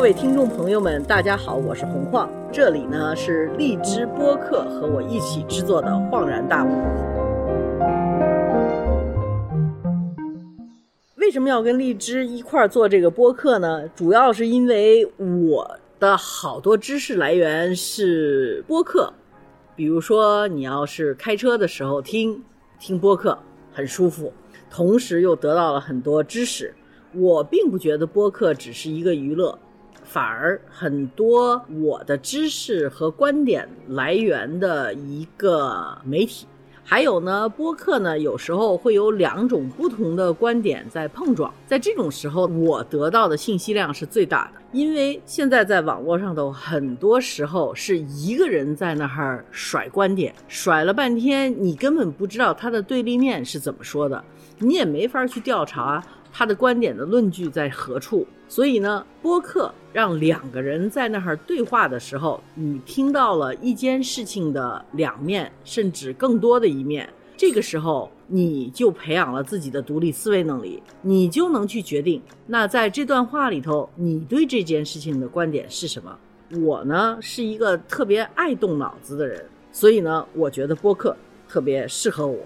各位听众朋友们，大家好，我是洪晃，这里呢是荔枝播客和我一起制作的《恍然大悟》。为什么要跟荔枝一块儿做这个播客呢？主要是因为我的好多知识来源是播客，比如说你要是开车的时候听听播客，很舒服，同时又得到了很多知识。我并不觉得播客只是一个娱乐，反而很多我的知识和观点来源的一个媒体。还有呢，播客呢，有时候会有两种不同的观点在碰撞，在这种时候，我得到的信息量是最大的。因为现在在网络上头，很多时候是一个人在那儿甩观点，甩了半天，你根本不知道他的对立面是怎么说的，你也没法去调查。他的观点的论据在何处？所以呢，播客让两个人在那儿对话的时候，你听到了一件事情的两面，甚至更多的一面。这个时候，你就培养了自己的独立思维能力，你就能去决定，那在这段话里头，你对这件事情的观点是什么？我呢，是一个特别爱动脑子的人，所以呢，我觉得播客特别适合我。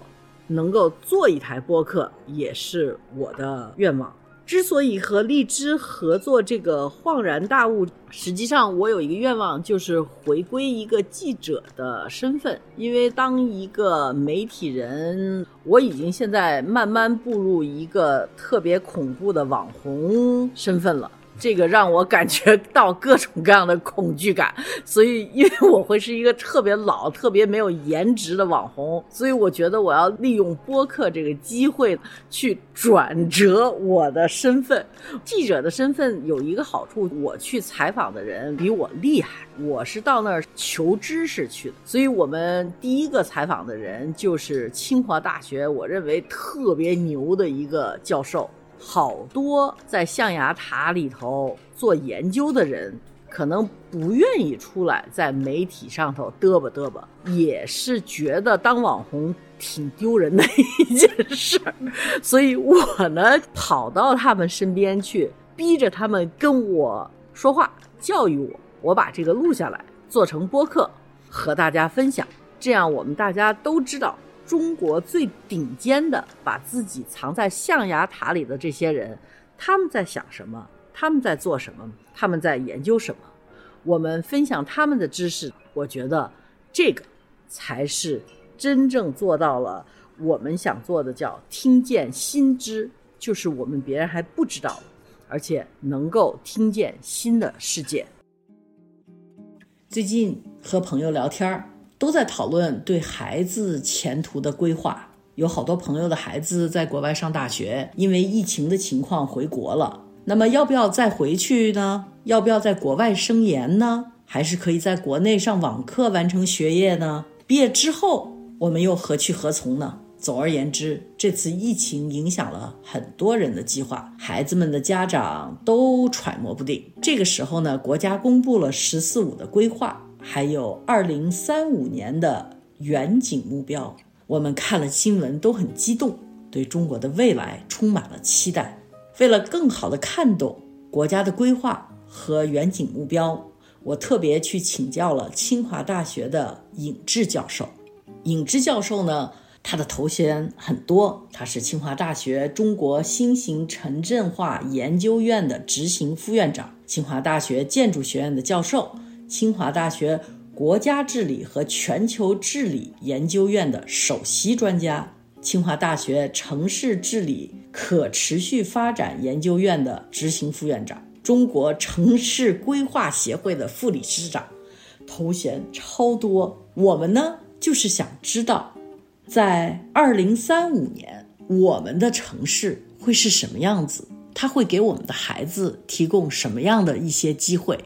能够做一台播客也是我的愿望。之所以和荔枝合作这个恍然大悟，实际上我有一个愿望，就是回归一个记者的身份。因为当一个媒体人，我已经现在慢慢步入一个特别恐怖的网红身份了。这个让我感觉到各种各样的恐惧感，所以因为我会是一个特别老、特别没有颜值的网红，所以我觉得我要利用播客这个机会去转折我的身份。记者的身份有一个好处，我去采访的人比我厉害，我是到那儿求知识去的。所以我们第一个采访的人就是清华大学，我认为特别牛的一个教授。好多在象牙塔里头做研究的人，可能不愿意出来在媒体上头嘚啵嘚啵，也是觉得当网红挺丢人的一件事儿。所以我呢，跑到他们身边去，逼着他们跟我说话，教育我。我把这个录下来，做成播客，和大家分享。这样我们大家都知道。中国最顶尖的，把自己藏在象牙塔里的这些人，他们在想什么？他们在做什么？他们在研究什么？我们分享他们的知识，我觉得这个才是真正做到了我们想做的，叫听见新知，就是我们别人还不知道，而且能够听见新的世界。最近和朋友聊天儿。都在讨论对孩子前途的规划，有好多朋友的孩子在国外上大学，因为疫情的情况回国了。那么要不要再回去呢？要不要在国外升研呢？还是可以在国内上网课完成学业呢？毕业之后我们又何去何从呢？总而言之，这次疫情影响了很多人的计划，孩子们的家长都揣摩不定。这个时候呢，国家公布了“十四五”的规划。还有二零三五年的远景目标，我们看了新闻都很激动，对中国的未来充满了期待。为了更好的看懂国家的规划和远景目标，我特别去请教了清华大学的尹志教授。尹志教授呢，他的头衔很多，他是清华大学中国新型城镇化研究院的执行副院长，清华大学建筑学院的教授。清华大学国家治理和全球治理研究院的首席专家，清华大学城市治理可持续发展研究院的执行副院长，中国城市规划协会的副理事长，头衔超多。我们呢，就是想知道，在二零三五年，我们的城市会是什么样子？它会给我们的孩子提供什么样的一些机会？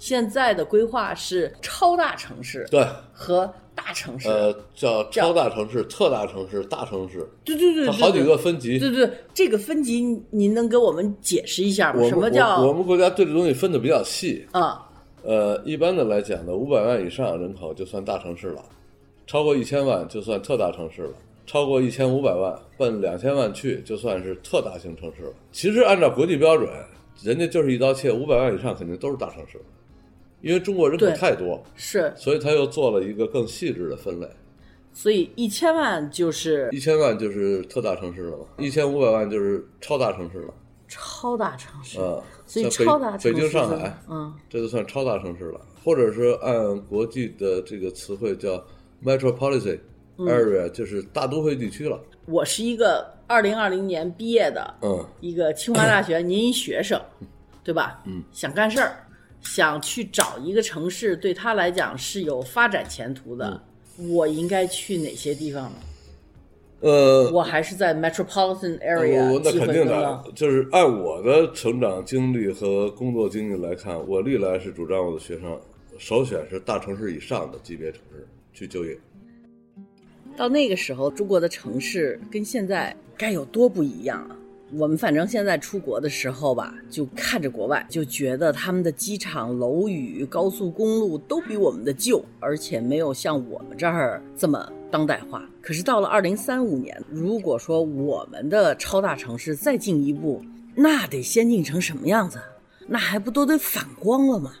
现在的规划是超大城市，对，和大城市，呃，叫超大城市、特大城市、大城市，对对对，好几个分级，对对，这个分级您能给我们解释一下吗？什么叫我们国家对这东西分的比较细。啊？呃，一般的来讲呢，五百万以上人口就算大城市了，超过一千万就算特大城市了，超过一千五百万奔两千万去就算是特大型城市了。其实按照国际标准。人家就是一刀切，五百万以上肯定都是大城市，因为中国人口太多，是，所以他又做了一个更细致的分类。所以一千万就是一千万就是特大城市了嘛，一千五百万就是超大城市了。超大城市，啊，所以超大城市北京、上海，嗯，这就算超大城市了，或者是按国际的这个词汇叫 metropolitan 嗯 area，、就是大都会地区了。我是一个二零二零年毕业的，嗯，一个清华大学 您一学生，对吧？嗯，想干事儿，想去找一个城市，对他来讲是有发展前途的。我应该去哪些地方呢？呃，我还是在 metropolitan area 我那肯定的就是按我的成长经历和工作经历来看，我历来是主张我的学生首选是大城市以上的级别城市去就业。到那个时候，中国的城市跟现在该有多不一样啊！我们反正现在出国的时候吧，就看着国外，就觉得他们的机场、楼宇、高速公路都比我们的旧，而且没有像我们这儿这么当代化。可是到了二零三五年，如果说我们的超大城市再进一步，那得先进成什么样子？那还不都得反光了吗？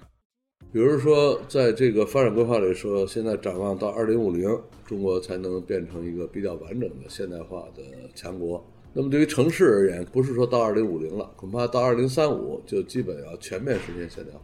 比如说，在这个发展规划里说，现在展望到二零五零，中国才能变成一个比较完整的现代化的强国。那么对于城市而言，不是说到二零五零了，恐怕到二零三五就基本要全面实现现代化。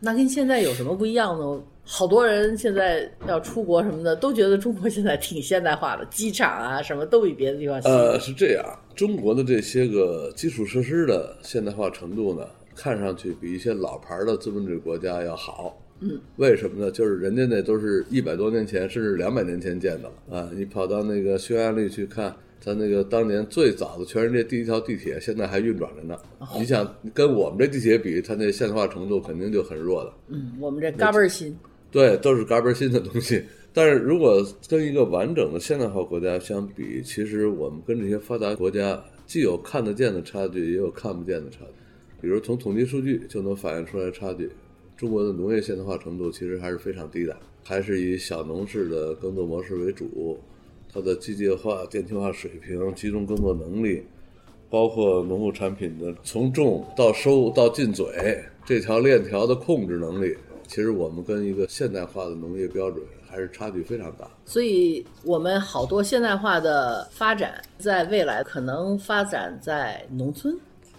那跟现在有什么不一样呢？好多人现在要出国什么的，都觉得中国现在挺现代化的，机场啊什么都比别的地方。呃，是这样，中国的这些个基础设施的现代化程度呢，看上去比一些老牌的资本主义国家要好。嗯，为什么呢？就是人家那都是一百多年前甚至两百年前建的了啊！你跑到那个匈牙利去看，它那个当年最早的全世界第一条地铁，现在还运转着呢。你想跟我们这地铁比，它那现代化程度肯定就很弱的。嗯，我们这嘎嘣儿新。对，都是嘎嘣儿新的东西。但是如果跟一个完整的现代化国家相比，其实我们跟这些发达国家既有看得见的差距，也有看不见的差距。比如从统计数据就能反映出来差距。中国的农业现代化程度其实还是非常低的，还是以小农式的耕作模式为主。它的机械化、电气化水平、集中耕作能力，包括农副产品的从种到收到进嘴这条链条的控制能力，其实我们跟一个现代化的农业标准还是差距非常大。所以，我们好多现代化的发展，在未来可能发展在农村。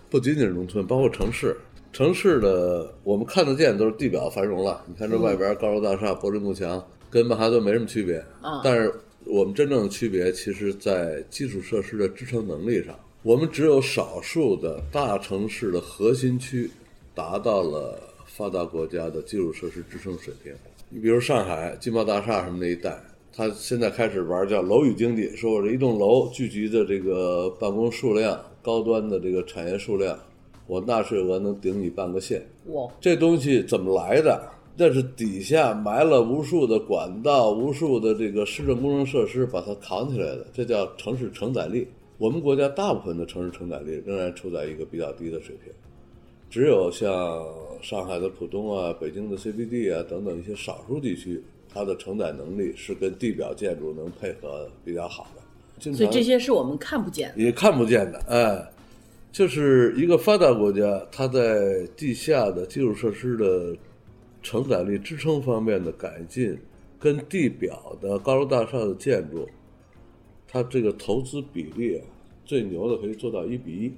不仅仅是农村，包括城市。城市的我们看得见都是地表繁荣了，你看这外边高楼大厦、柏林幕墙，跟曼哈顿没什么区别。啊但是我们真正的区别，其实在基础设施的支撑能力上。我们只有少数的大城市的核心区达到了发达国家的基础设施支撑水平。你比如上海金茂大厦什么那一带，它现在开始玩叫楼宇经济，说我这一栋楼聚集的这个办公数量、高端的这个产业数量，我纳税额能顶你半个县。哇，这东西怎么来的？那是底下埋了无数的管道、无数的这个市政工程设施把它扛起来的，这叫城市承载力。我们国家大部分的城市承载力仍然处在一个比较低的水平，只有像上海的浦东啊、北京的 CBD 啊等等一些少数地区，它的承载能力是跟地表建筑能配合比较好的。所以这些是我们看不见的。也看不见的，哎，就是一个发达国家，它在地下的基础设施的承载力支撑方面的改进，跟地表的高楼大厦的建筑，它这个投资比例啊，最牛的可以做到一比一，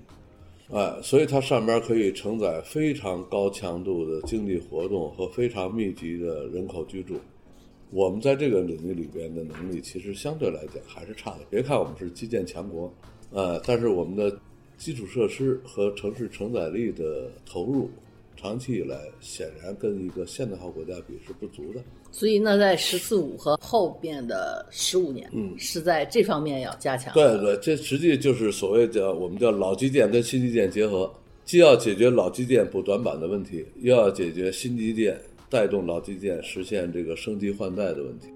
哎，所以它上边可以承载非常高强度的经济活动和非常密集的人口居住。我们在这个领域里边的能力，其实相对来讲还是差的。别看我们是基建强国，呃，但是我们的基础设施和城市承载力的投入，长期以来显然跟一个现代化国家比是不足的。所以，那在“十四五”和后边的十五年，嗯，是在这方面要加强。对对，这实际就是所谓的我们叫老基建跟新基建结合，既要解决老基建补短板的问题，又要解决新基建带动老基建实现这个升级换代的问题。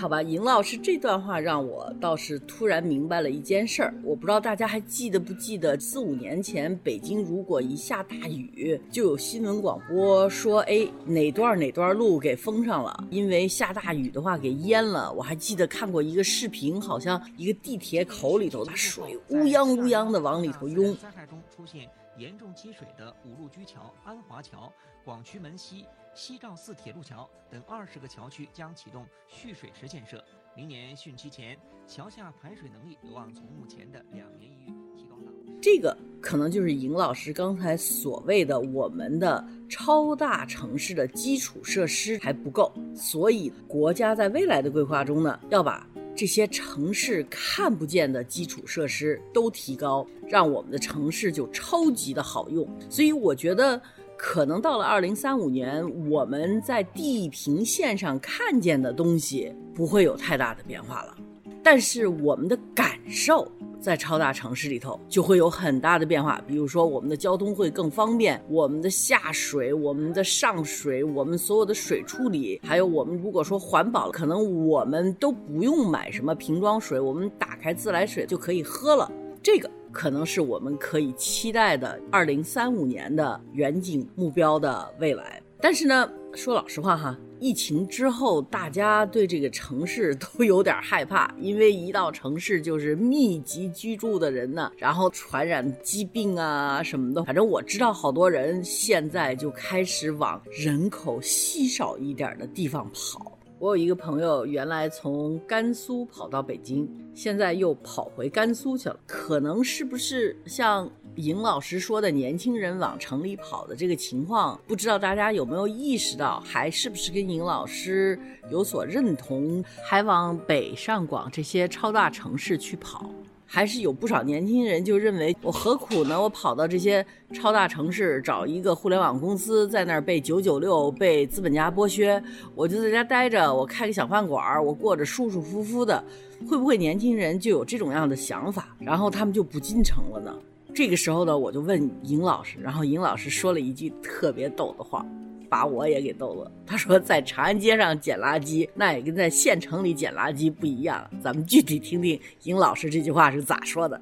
好吧，尹老师这段话让我倒是突然明白了一件事儿。我不知道大家还记得不记得，四五年前北京如果一下大雨，就有新闻广播说，哎，哪段哪段路给封上了，因为下大雨的话给淹了。我还记得看过一个视频，好像一个地铁口里头，那水乌泱乌泱的往里头涌。灾害中出现严重积水的五路居桥、安华桥、广渠门西、西照寺铁路桥等二十个桥区将启动蓄水池建设。明年汛期前，桥下排水能力有望从目前的两年一遇提高到。这个可能就是尹老师刚才所谓的我们的超大城市的基础设施还不够，所以国家在未来的规划中呢，要把这些城市看不见的基础设施都提高，让我们的城市就超级的好用。所以我觉得，可能到了二零三五年，我们在地平线上看见的东西不会有太大的变化了，但是我们的感受。在超大城市里头就会有很大的变化，比如说我们的交通会更方便，我们的下水、我们的上水、我们所有的水处理，还有我们如果说环保，可能我们都不用买什么瓶装水，我们打开自来水就可以喝了。这个可能是我们可以期待的二零三五年的远景目标的未来。但是呢，说老实话哈。疫情之后，大家对这个城市都有点害怕，因为一到城市就是密集居住的人呢，然后传染疾病啊什么的。反正我知道好多人现在就开始往人口稀少一点的地方跑。我有一个朋友，原来从甘肃跑到北京，现在又跑回甘肃去了。可能是不是像尹老师说的，年轻人往城里跑的这个情况，不知道大家有没有意识到，还是不是跟尹老师有所认同，还往北上广这些超大城市去跑？还是有不少年轻人就认为，我何苦呢？我跑到这些超大城市找一个互联网公司，在那儿被九九六，被资本家剥削，我就在家待着，我开个小饭馆，我过着舒舒服服的。会不会年轻人就有这种样的想法，然后他们就不进城了呢？这个时候呢，我就问尹老师，然后尹老师说了一句特别逗的话。把我也给逗了。他说，在长安街上捡垃圾，那也跟在县城里捡垃圾不一样。咱们具体听听尹老师这句话是咋说的。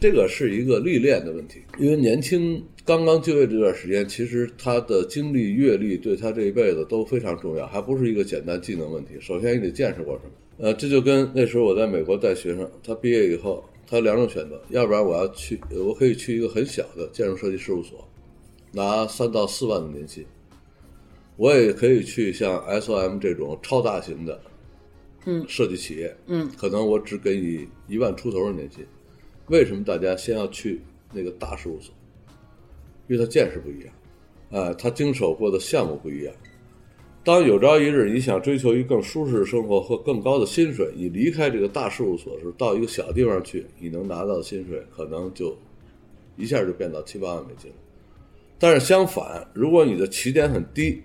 这个是一个历练的问题，因为年轻刚刚就业这段时间，其实他的经历阅历对他这一辈子都非常重要，还不是一个简单技能问题。首先你得见识过什么。呃，这就跟那时候我在美国带学生，他毕业以后，他两种选择，要不然我要去，我可以去一个很小的建筑设计事务所。拿三到四万的年薪，我也可以去像 SOM 这种超大型的，嗯，设计企业，嗯，可能我只给你一万出头的年薪。为什么大家先要去那个大事务所？因为他见识不一样，啊，他经手过的项目不一样。当有朝一日你想追求一更舒适的生活或更高的薪水，你离开这个大事务所时，到一个小地方去，你能拿到的薪水可能就一下就变到七八万美金了。但是相反，如果你的起点很低，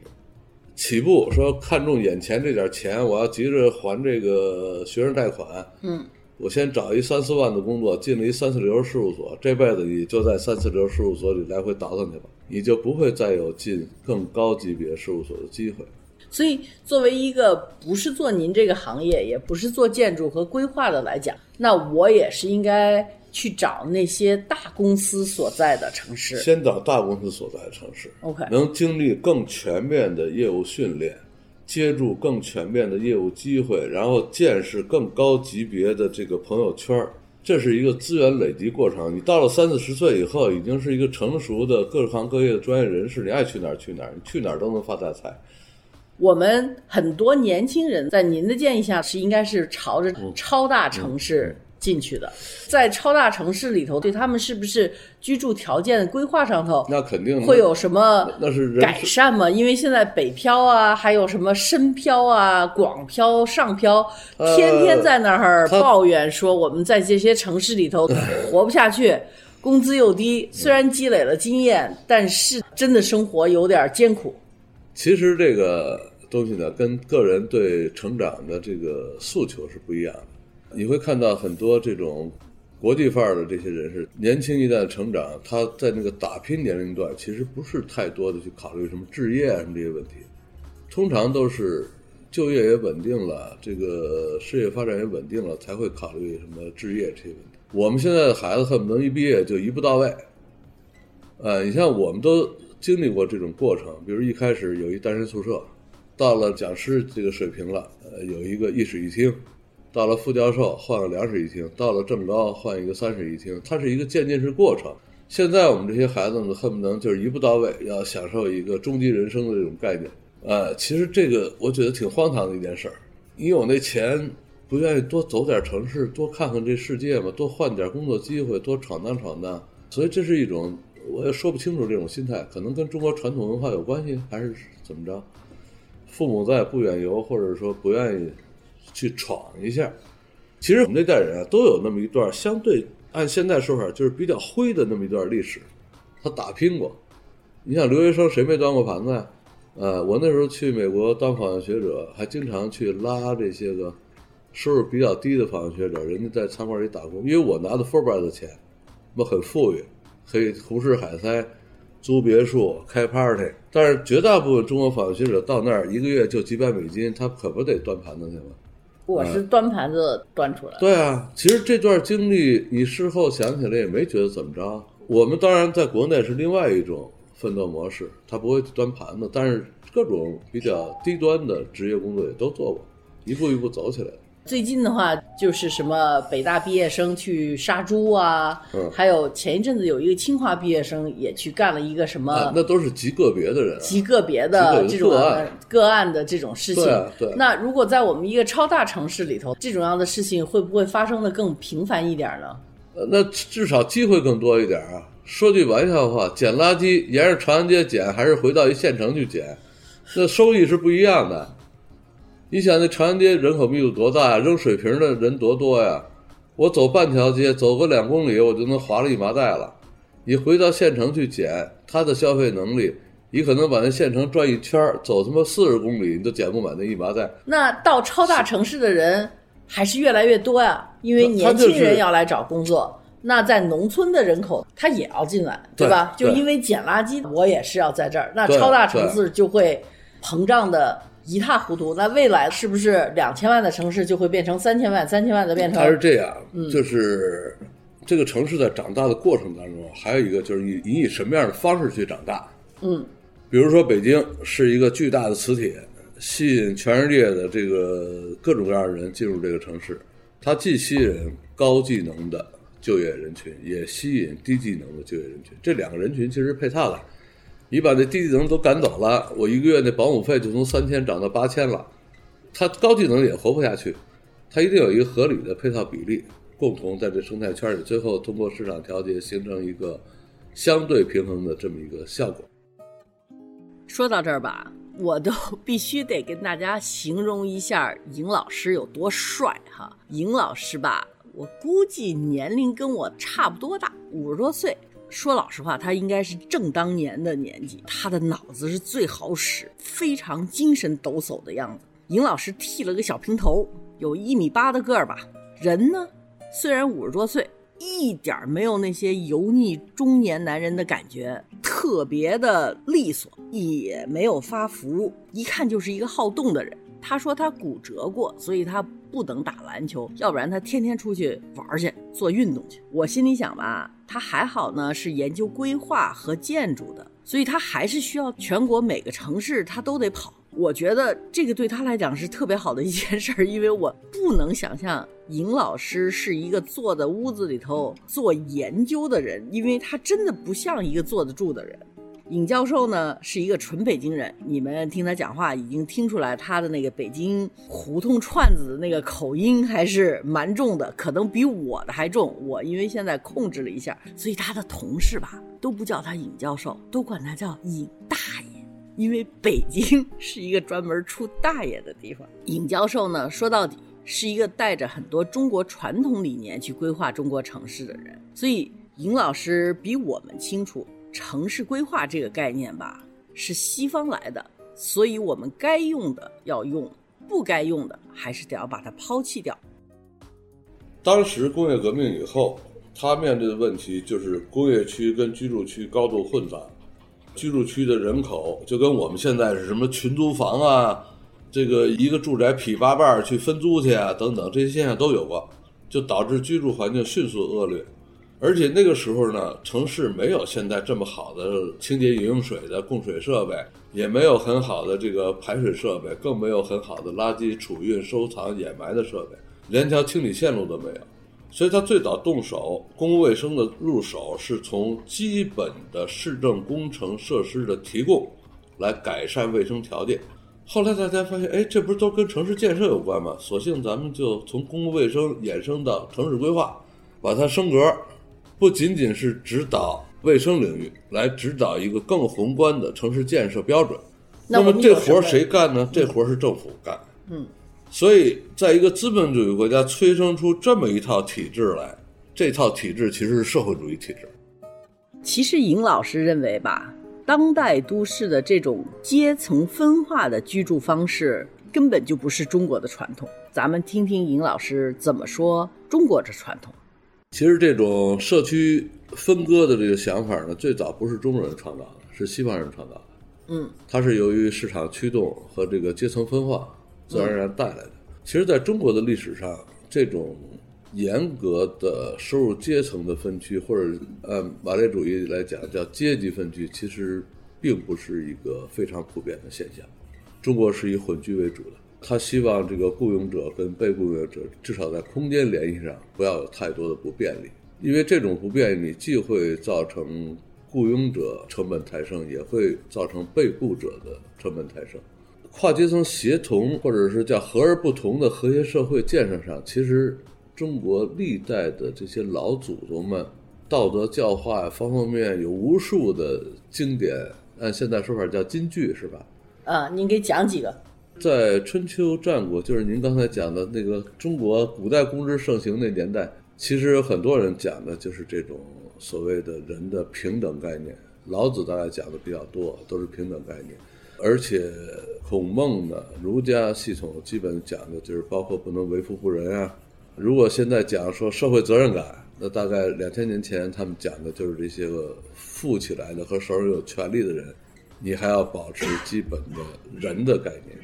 起步说看中眼前这点钱，我要急着还这个学生贷款，嗯，我先找一三四万的工作，进了一三四流事务所，这辈子你就在三四流事务所里来回倒腾去吧，你就不会再有进更高级别事务所的机会。所以，作为一个不是做您这个行业，也不是做建筑和规划的来讲，那我也是应该。去找那些大公司所在的城市，先找大公司所在的城市，OK，能经历更全面的业务训练，接触更全面的业务机会，然后见识更高级别的这个朋友圈这是一个资源累积过程。你到了三四十岁以后，已经是一个成熟的各行各业的专业人士，你爱去哪儿去哪儿，你去哪儿都能发大财。我们很多年轻人在您的建议下，是应该是朝着超大城市。进去的，在超大城市里头，对他们是不是居住条件规划上头，那肯定会有什么那是改善吗？因为现在北漂啊，还有什么深漂啊、广漂、上漂，天天在那儿抱怨说我们在这些城市里头活不下去，工资又低。虽然积累了经验，但是真的生活有点艰苦。其实这个东西呢，跟个人对成长的这个诉求是不一样的。你会看到很多这种国际范儿的这些人士，年轻一代的成长，他在那个打拼年龄段，其实不是太多的去考虑什么置业啊什么这些问题，通常都是就业也稳定了，这个事业发展也稳定了，才会考虑什么置业这些问题。我们现在的孩子恨不得一毕业就一步到位，呃，你像我们都经历过这种过程，比如一开始有一单身宿舍，到了讲师这个水平了，呃，有一个一室一厅。到了副教授换个两室一厅，到了正高换一个三室一厅，它是一个渐进式过程。现在我们这些孩子们，恨不能就是一步到位，要享受一个终极人生的这种概念。呃，其实这个我觉得挺荒唐的一件事儿。你有那钱，不愿意多走点城市，多看看这世界吗？多换点工作机会，多闯荡闯荡。所以这是一种我也说不清楚这种心态，可能跟中国传统文化有关系，还是怎么着？父母在不远游，或者说不愿意去闯一下。其实我们那代人啊，都有那么一段相对按现在说法就是比较灰的那么一段历史，他打拼过。你想留学生谁没端过盘子呀？呃，我那时候去美国当访问学者，还经常去拉这些个收入比较低的访问学者，人家在餐馆里打工，因为我拿的 f u l b r i g h t 的钱，我很富裕，可以胡吃海塞、租别墅、开 party。但是绝大部分中国访问学者到那儿一个月就几百美金，他可不得端盘子去吗？我是端盘子端出来的。对啊，其实这段经历你事后想起来也没觉得怎么着。我们当然在国内是另外一种。奋斗模式，他不会端盘子，但是各种比较低端的职业工作也都做过，一步一步走起来。最近的话，就是什么北大毕业生去杀猪啊，嗯，还有前一阵子有一个清华毕业生也去干了一个什么，那都是极个别的人，极个别的这种个案的这种事情。对，那如果在我们一个超大城市里头，这种样的事情会不会发生的更频繁一点呢？呃，那至少机会更多一点啊。说句玩笑话，捡垃圾沿着长安街捡，还是回到一县城去捡，那收益是不一样的。你想，那长安街人口密度多大呀？扔水瓶的人多多呀？我走半条街，走个两公里，我就能划了一麻袋了。你回到县城去捡，他的消费能力，你可能把那县城转一圈，走他妈四十公里，你都捡不满那一麻袋。那到超大城市的人还是越来越多呀，因为年轻人要来找工作。那在农村的人口，他也要进来，对吧？就因为捡垃圾，我也是要在这儿。那超大城市就会膨胀的一塌糊涂。那未来是不是两千万的城市就会变成三千万，三千万的变成？它是这样，就是这个城市在长大的过程当中，还有一个就是你你以什么样的方式去长大？嗯，比如说北京是一个巨大的磁铁，吸引全世界的这个各种各样的人进入这个城市。它既吸引高技能的。就业人群也吸引低技能的就业人群，这两个人群其实配套的。你把那低技能都赶走了，我一个月那保姆费就从三千涨到八千了。他高技能也活不下去，他一定有一个合理的配套比例，共同在这生态圈里，最后通过市场调节形成一个相对平衡的这么一个效果。说到这儿吧，我都 必须得跟大家形容一下尹老师有多帅哈。尹老师吧。我估计年龄跟我差不多大，五十多岁。说老实话，他应该是正当年的年纪。他的脑子是最好使，非常精神抖擞的样子。尹老师剃了个小平头，有一米八的个儿吧。人呢，虽然五十多岁，一点没有那些油腻中年男人的感觉，特别的利索，也没有发福，一看就是一个好动的人。他说他骨折过，所以他不能打篮球，要不然他天天出去玩去做运动去。我心里想吧，他还好呢，是研究规划和建筑的，所以他还是需要全国每个城市他都得跑。我觉得这个对他来讲是特别好的一件事儿，因为我不能想象尹老师是一个坐在屋子里头做研究的人，因为他真的不像一个坐得住的人。尹教授呢是一个纯北京人，你们听他讲话已经听出来他的那个北京胡同串子的那个口音还是蛮重的，可能比我的还重。我因为现在控制了一下，所以他的同事吧都不叫他尹教授，都管他叫尹大爷，因为北京是一个专门出大爷的地方。尹教授呢说到底是一个带着很多中国传统理念去规划中国城市的人，所以尹老师比我们清楚。城市规划这个概念吧，是西方来的，所以我们该用的要用，不该用的还是得要把它抛弃掉。当时工业革命以后，他面对的问题就是工业区跟居住区高度混杂，居住区的人口就跟我们现在是什么群租房啊，这个一个住宅劈八瓣去分租去啊等等这些现象都有过，就导致居住环境迅速恶劣。而且那个时候呢，城市没有现在这么好的清洁饮用水的供水设备，也没有很好的这个排水设备，更没有很好的垃圾储运、收藏、掩埋的设备，连条清理线路都没有。所以他最早动手公共卫生的入手是从基本的市政工程设施的提供来改善卫生条件。后来大家发现，哎，这不是都跟城市建设有关吗？索性咱们就从公共卫生衍生到城市规划，把它升格，不仅仅是指导卫生领域，来指导一个更宏观的城市建设标准。那么这活谁干呢？这活儿是政府干。嗯，所以在一个资本主义国家催生出这么一套体制来，这套体制其实是社会主义体制。其实尹老师认为吧，当代都市的这种阶层分化的居住方式根本就不是中国的传统。咱们听听尹老师怎么说中国这传统。其实这种社区分割的这个想法呢，最早不是中国人创造的，是西方人创造的。嗯，它是由于市场驱动和这个阶层分化自然而然带来的。其实，在中国的历史上，这种严格的收入阶层的分区，或者按马列主义来讲叫阶级分区，其实并不是一个非常普遍的现象。中国是以混居为主的，他希望这个雇佣者跟被雇佣者至少在空间联系上不要有太多的不便利，因为这种不便利你既会造成雇佣者成本抬升，也会造成被雇者的成本抬升。跨阶层协同，或者是叫和而不同的和谐社会建设上，其实中国历代的这些老祖宗们道德教化方方面面有无数的经典，按现在说法叫金句，是吧？啊，您给讲几个？在春秋战国，就是您刚才讲的那个中国古代公知盛行那年代，其实有很多人讲的就是这种所谓的人的平等概念。老子大概讲的比较多，都是平等概念。而且孔孟的，儒家系统基本讲的就是包括不能为富不仁啊。如果现在讲说社会责任感，那大概两千年前他们讲的就是这些个富起来的和手里有权利的人，你还要保持基本的人的概念，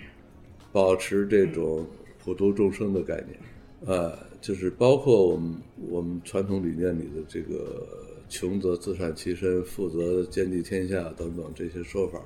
保持这种普度众生的概念，呃，就是包括我们我们传统理念里的这个穷则自善其身，富则兼济天下等等这些说法，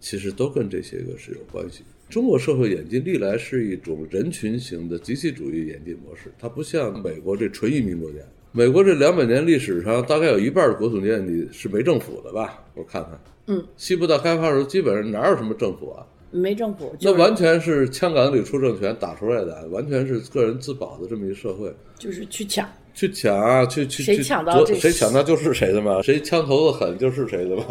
其实都跟这些个是有关系。中国社会演进历来是一种人群型的集体主义演进模式，它不像美国这纯移民国家。美国这两百年历史上，大概有一半的国土面积是没政府的吧？我看看，嗯，西部大开发的时候，基本上哪有什么政府啊？没政府，那就是完全是枪杆子里出政权打出来的，完全是个人自保的这么一社会。就是去抢。去抢啊，去去谁去抢到这谁抢到就是谁的嘛，谁枪头子狠就是谁的嘛。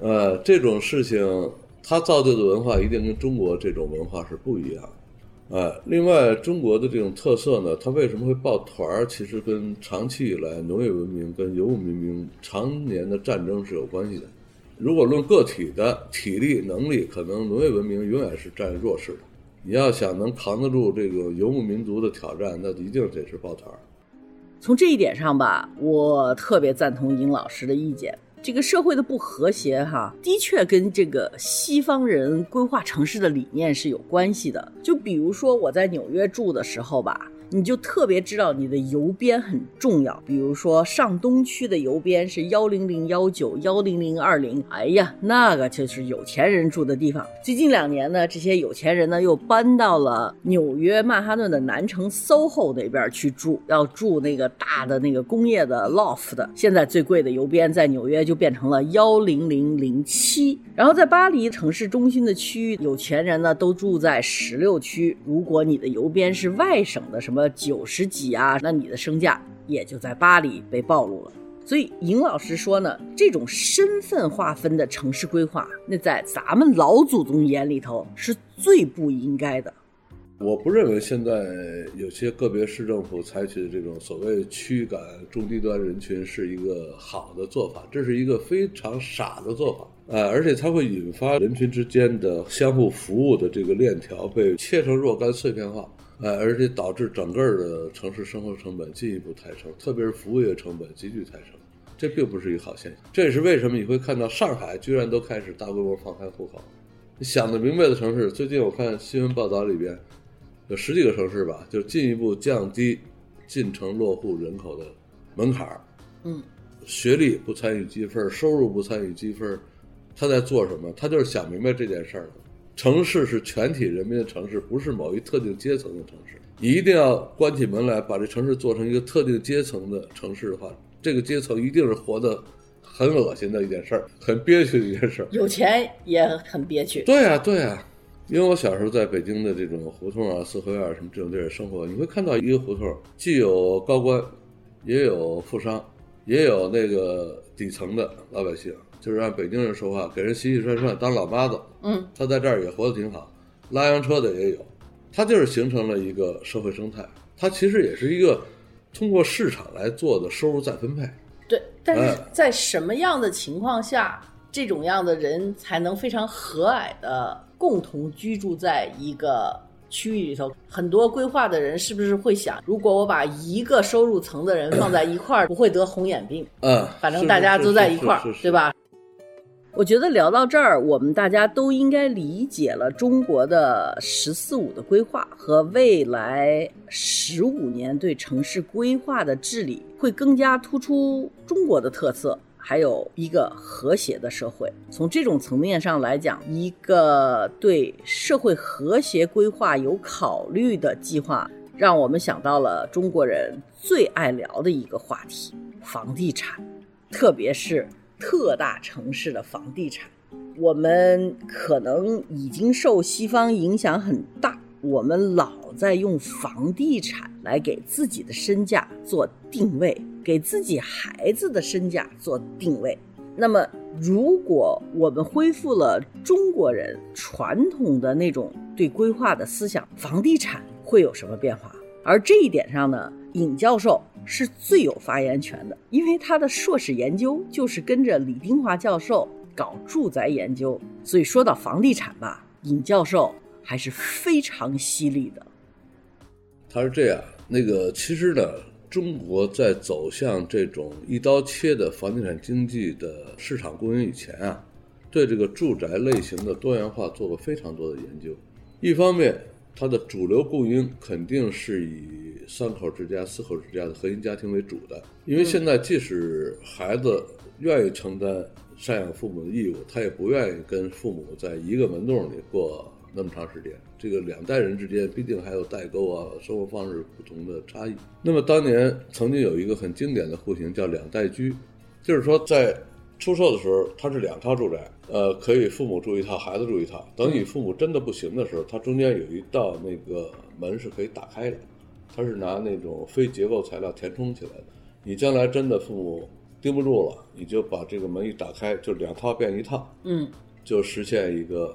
呃，这种事情它造就的文化一定跟中国这种文化是不一样的。呃，另外中国的这种特色呢，它为什么会抱团儿？其实跟长期以来农业文明跟游牧文明常年的战争是有关系的。如果论个体的体力能力，可能农业文明永远是占弱势的。你要想能扛得住这个游牧民族的挑战，那一定得是抱团儿。从这一点上吧，我特别赞同尹老师的意见。这个社会的不和谐，哈，的确跟这个西方人规划城市的理念是有关系的。就比如说我在纽约住的时候吧，你就特别知道你的邮编很重要。比如说上东区的邮编是幺零零幺九幺零零二零，哎呀，那个就是有钱人住的地方。最近两年呢，这些有钱人呢又搬到了纽约曼哈顿的南城 SOHO 那边去住，要住那个大的那个工业的 loft。现在最贵的邮编在纽约就变成了幺零零零七，然后在巴黎城市中心的区域，有钱人呢都住在十六区。如果你的邮编是外省的，什么九十几啊，那你的身价也就在巴黎被暴露了。所以尹老师说呢，这种身份划分的城市规划，那在咱们老祖宗眼里头是最不应该的。我不认为现在有些个别市政府采取的这种所谓驱赶中低端人群是一个好的做法，这是一个非常傻的做法。呃，而且它会引发人群之间的相互服务的这个链条被切成若干碎片化，呃，而且导致整个的城市生活成本进一步抬升，特别是服务业成本急剧抬升。这并不是一个好现象，这也是为什么你会看到上海居然都开始大规模放开户口。想得明白的城市，最近我看新闻报道里边。有十几个城市吧，就进一步降低进城落户人口的门槛儿。嗯，学历不参与积分，收入不参与积分，他在做什么？他就是想明白这件事儿了。城市是全体人民的城市，不是某一特定阶层的城市。你一定要关起门来把这城市做成一个特定阶层的城市的话，这个阶层一定是活得很恶心的一件事儿，很憋屈的一件事儿。有钱也很憋屈。对呀、对呀、因为我小时候在北京的这种胡同啊、四合院儿什么这种地儿生活，你会看到一个胡同既有高官，也有富商，也有那个底层的老百姓，就是按北京人说话，给人洗洗涮涮当老妈子。嗯，他在这儿也活得挺好，拉洋车的也有，他就是形成了一个社会生态。它其实也是一个通过市场来做的收入再分配。对，但是哎在什么样的情况下，这种样的人才能非常和蔼的共同居住在一个区域里头？很多规划的人是不是会想，如果我把一个收入层的人放在一块儿，不会得红眼病？嗯，反正大家都在一块儿对吧？我觉得聊到这儿，我们大家都应该理解了中国的“十四五”的规划和未来十五年对城市规划的治理，会更加突出中国的特色，还有一个和谐的社会。从这种层面上来讲，一个对社会和谐规划有考虑的计划，让我们想到了中国人最爱聊的一个话题——房地产。特别是特大城市的房地产，我们可能已经受西方影响很大，我们老在用房地产来给自己的身价做定位，给自己孩子的身价做定位。那么，如果我们恢复了中国人传统的那种对规划的思想，房地产会有什么变化？而这一点上呢，尹教授是最有发言权的，因为他的硕士研究就是跟着李丁华教授搞住宅研究，所以说到房地产吧，尹教授还是非常犀利的。他是这样，那个其实呢，中国在走向这种一刀切的房地产经济的市场供应以前啊，对这个住宅类型的多元化做过非常多的研究。一方面，它的主流供应肯定是以三口之家、四口之家的核心家庭为主的，因为现在即使孩子愿意承担赡养父母的义务，他也不愿意跟父母在一个门洞里过那么长时间。这个两代人之间毕竟还有代沟啊，生活方式不同的差异。那么当年曾经有一个很经典的户型叫两代居，就是说在出售的时候它是两套住宅，呃，可以父母住一套，孩子住一套。等你父母真的不行的时候，它中间有一道那个门是可以打开的，它是拿那种非结构材料填充起来的。你将来真的父母盯不住了，你就把这个门一打开，就两套变一套，嗯，就实现一个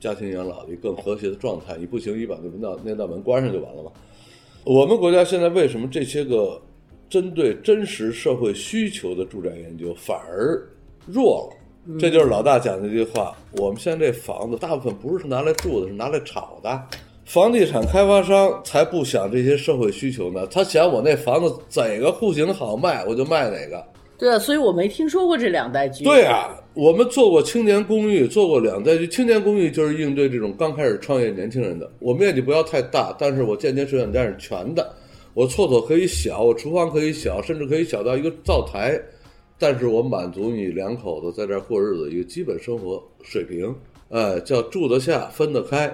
家庭养老的一个更和谐的状态。你不行，你把那门道那道门关上就完了嘛。我们国家现在为什么这些个针对真实社会需求的住宅研究反而弱了？这就是老大讲的一句话：我们现在这房子大部分不是拿来住的，是拿来炒的。房地产开发商才不想这些社会需求呢，他想我那房子哪个户型好卖，我就卖哪个。对啊，所以我没听说过这两代居。对啊，我们做过青年公寓，做过两代。青年公寓就是应对这种刚开始创业年轻人的。我面积不要太大，但是我间接水养电是全的。我厕所可以小，我厨房可以小，甚至可以小到一个灶台，但是我满足你两口子在这儿过日子一个基本生活水平。哎，叫住得下，分得开。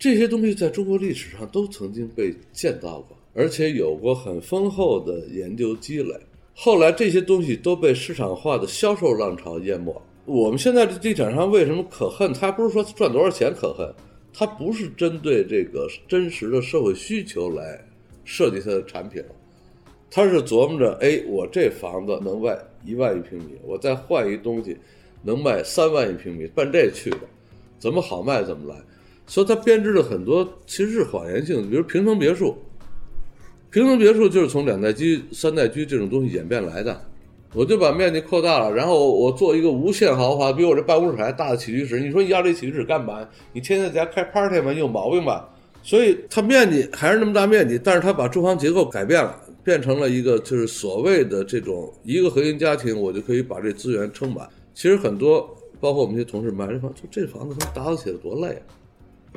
这些东西在中国历史上都曾经被见到过，而且有过很丰厚的研究积累。后来这些东西都被市场化的销售浪潮淹没。我们现在这地产商为什么可恨？他不是说赚多少钱可恨，他不是针对这个真实的社会需求来设计它的产品，他是琢磨着，哎，我这房子能卖一万一平米，我再换一东西能卖三万一平米，奔这去的，怎么好卖怎么来。所以他编织了很多其实是谎言性的，比如平层别墅。平层别墅就是从两代居、三代居这种东西演变来的。我就把面积扩大了，然后我做一个无限豪华，比我这办公室还大的起居室。你说你要这起居室干嘛？你天天在家开 party 吗？你有毛病吧？所以它面积还是那么大面积，但是它把住房结构改变了，变成了一个就是所谓的这种一个核心家庭，我就可以把这资源撑满。其实很多，包括我们一些同事买这房，就这房子他打扫起来多累啊！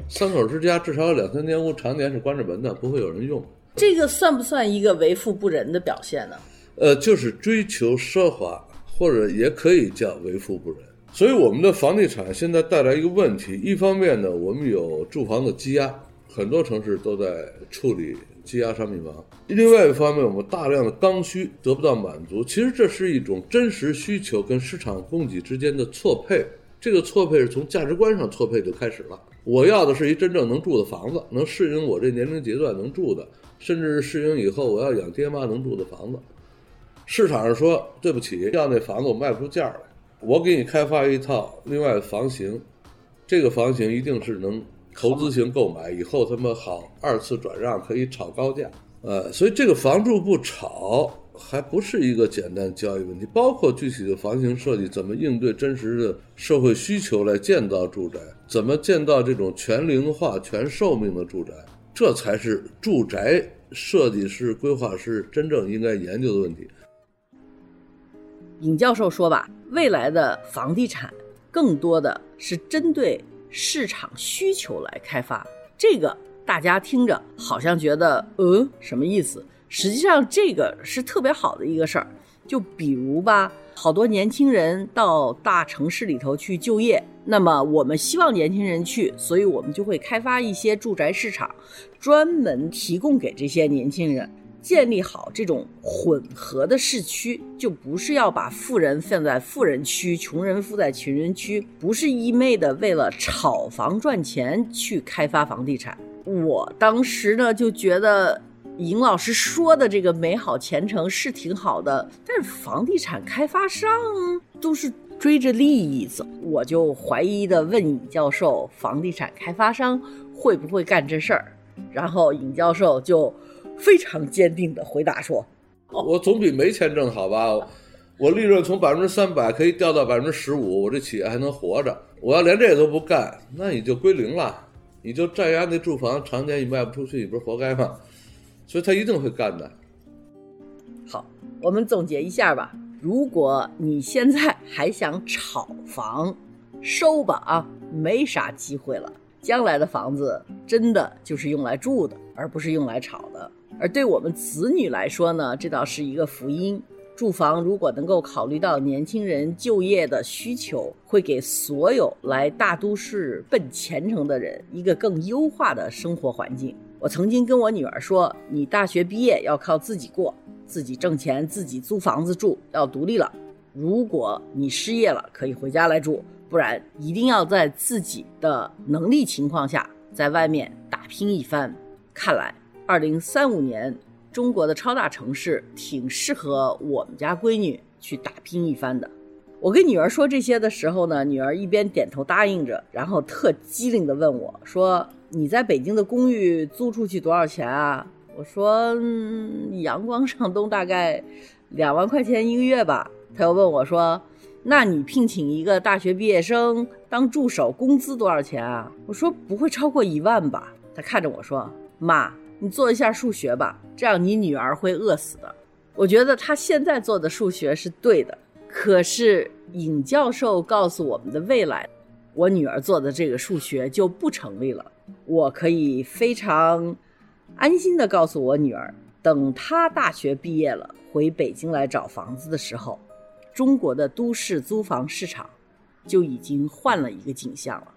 三口之家至少有两三间屋，常年是关着门的，不会有人用。这个算不算一个为富不仁的表现呢？呃，就是追求奢华，或者也可以叫为富不仁。所以我们的房地产现在带来一个问题，一方面呢，我们有住房的积压，很多城市都在处理积压商品房；另外一方面，我们大量的刚需得不到满足。其实这是一种真实需求跟市场供给之间的错配，这个错配是从价值观上错配就开始了。我要的是一真正能住的房子，能适应我这年龄阶段能住的，甚至是适应以后我要养爹妈能住的房子。市场上说对不起，要那房子我卖不出价来，我给你开发一套另外的房型，这个房型一定是能投资型购买，以后他们好二次转让，可以炒高价。呃，所以这个房住不炒还不是一个简单交易问题，包括具体的房型设计，怎么应对真实的社会需求来建造住宅，怎么建造这种全龄化、全寿命的住宅，这才是住宅设计师、规划师真正应该研究的问题。尹教授说吧，未来的房地产更多的是针对市场需求来开发。这个大家听着好像觉得，呃，什么意思？实际上这个是特别好的一个事儿。就比如吧，好多年轻人到大城市里头去就业，那么我们希望年轻人去，所以我们就会开发一些住宅市场，专门提供给这些年轻人。建立好这种混合的市区，就不是要把富人放在富人区，穷人放在穷人区，不是一昧的为了炒房赚钱去开发房地产。我当时呢就觉得尹老师说的这个美好前程是挺好的，但是房地产开发商都是追着利益走，我就怀疑的问尹教授，房地产开发商会不会干这事儿？然后尹教授就。非常坚定的回答说：“我总比没钱挣好吧？我利润从百分之三百可以掉到百分之十五，我这企业还能活着。我要连这都不干，那你就归零了，你就占压那住房，常年你卖不出去，你不是活该吗？所以他一定会干的。好，我们总结一下吧。如果你现在还想炒房，收吧啊，没啥机会了。将来的房子真的就是用来住的，而不是用来炒的。”而对我们子女来说呢，这倒是一个福音。住房如果能够考虑到年轻人就业的需求，会给所有来大都市奔前程的人一个更优化的生活环境。我曾经跟我女儿说：“你大学毕业要靠自己过，自己挣钱，自己租房子住，要独立了。如果你失业了，可以回家来住；不然，一定要在自己的能力情况下，在外面打拼一番。”看来。二零三五年，中国的超大城市挺适合我们家闺女去打拼一番的。我跟女儿说这些的时候呢，女儿一边点头答应着，然后特机灵的问我说：“你在北京的公寓租出去多少钱啊？”我说：“嗯，阳光上东大概两万块钱一个月吧。”她又问我说：“那你聘请一个大学毕业生当助手，工资多少钱啊？”我说：“不会超过一万吧。”他看着我说：“妈。”你做一下数学吧，这样你女儿会饿死的。我觉得他现在做的数学是对的，可是尹教授告诉我们的未来，我女儿做的这个数学就不成立了。我可以非常安心的告诉我女儿，等她大学毕业了，回北京来找房子的时候，中国的都市租房市场就已经换了一个景象了。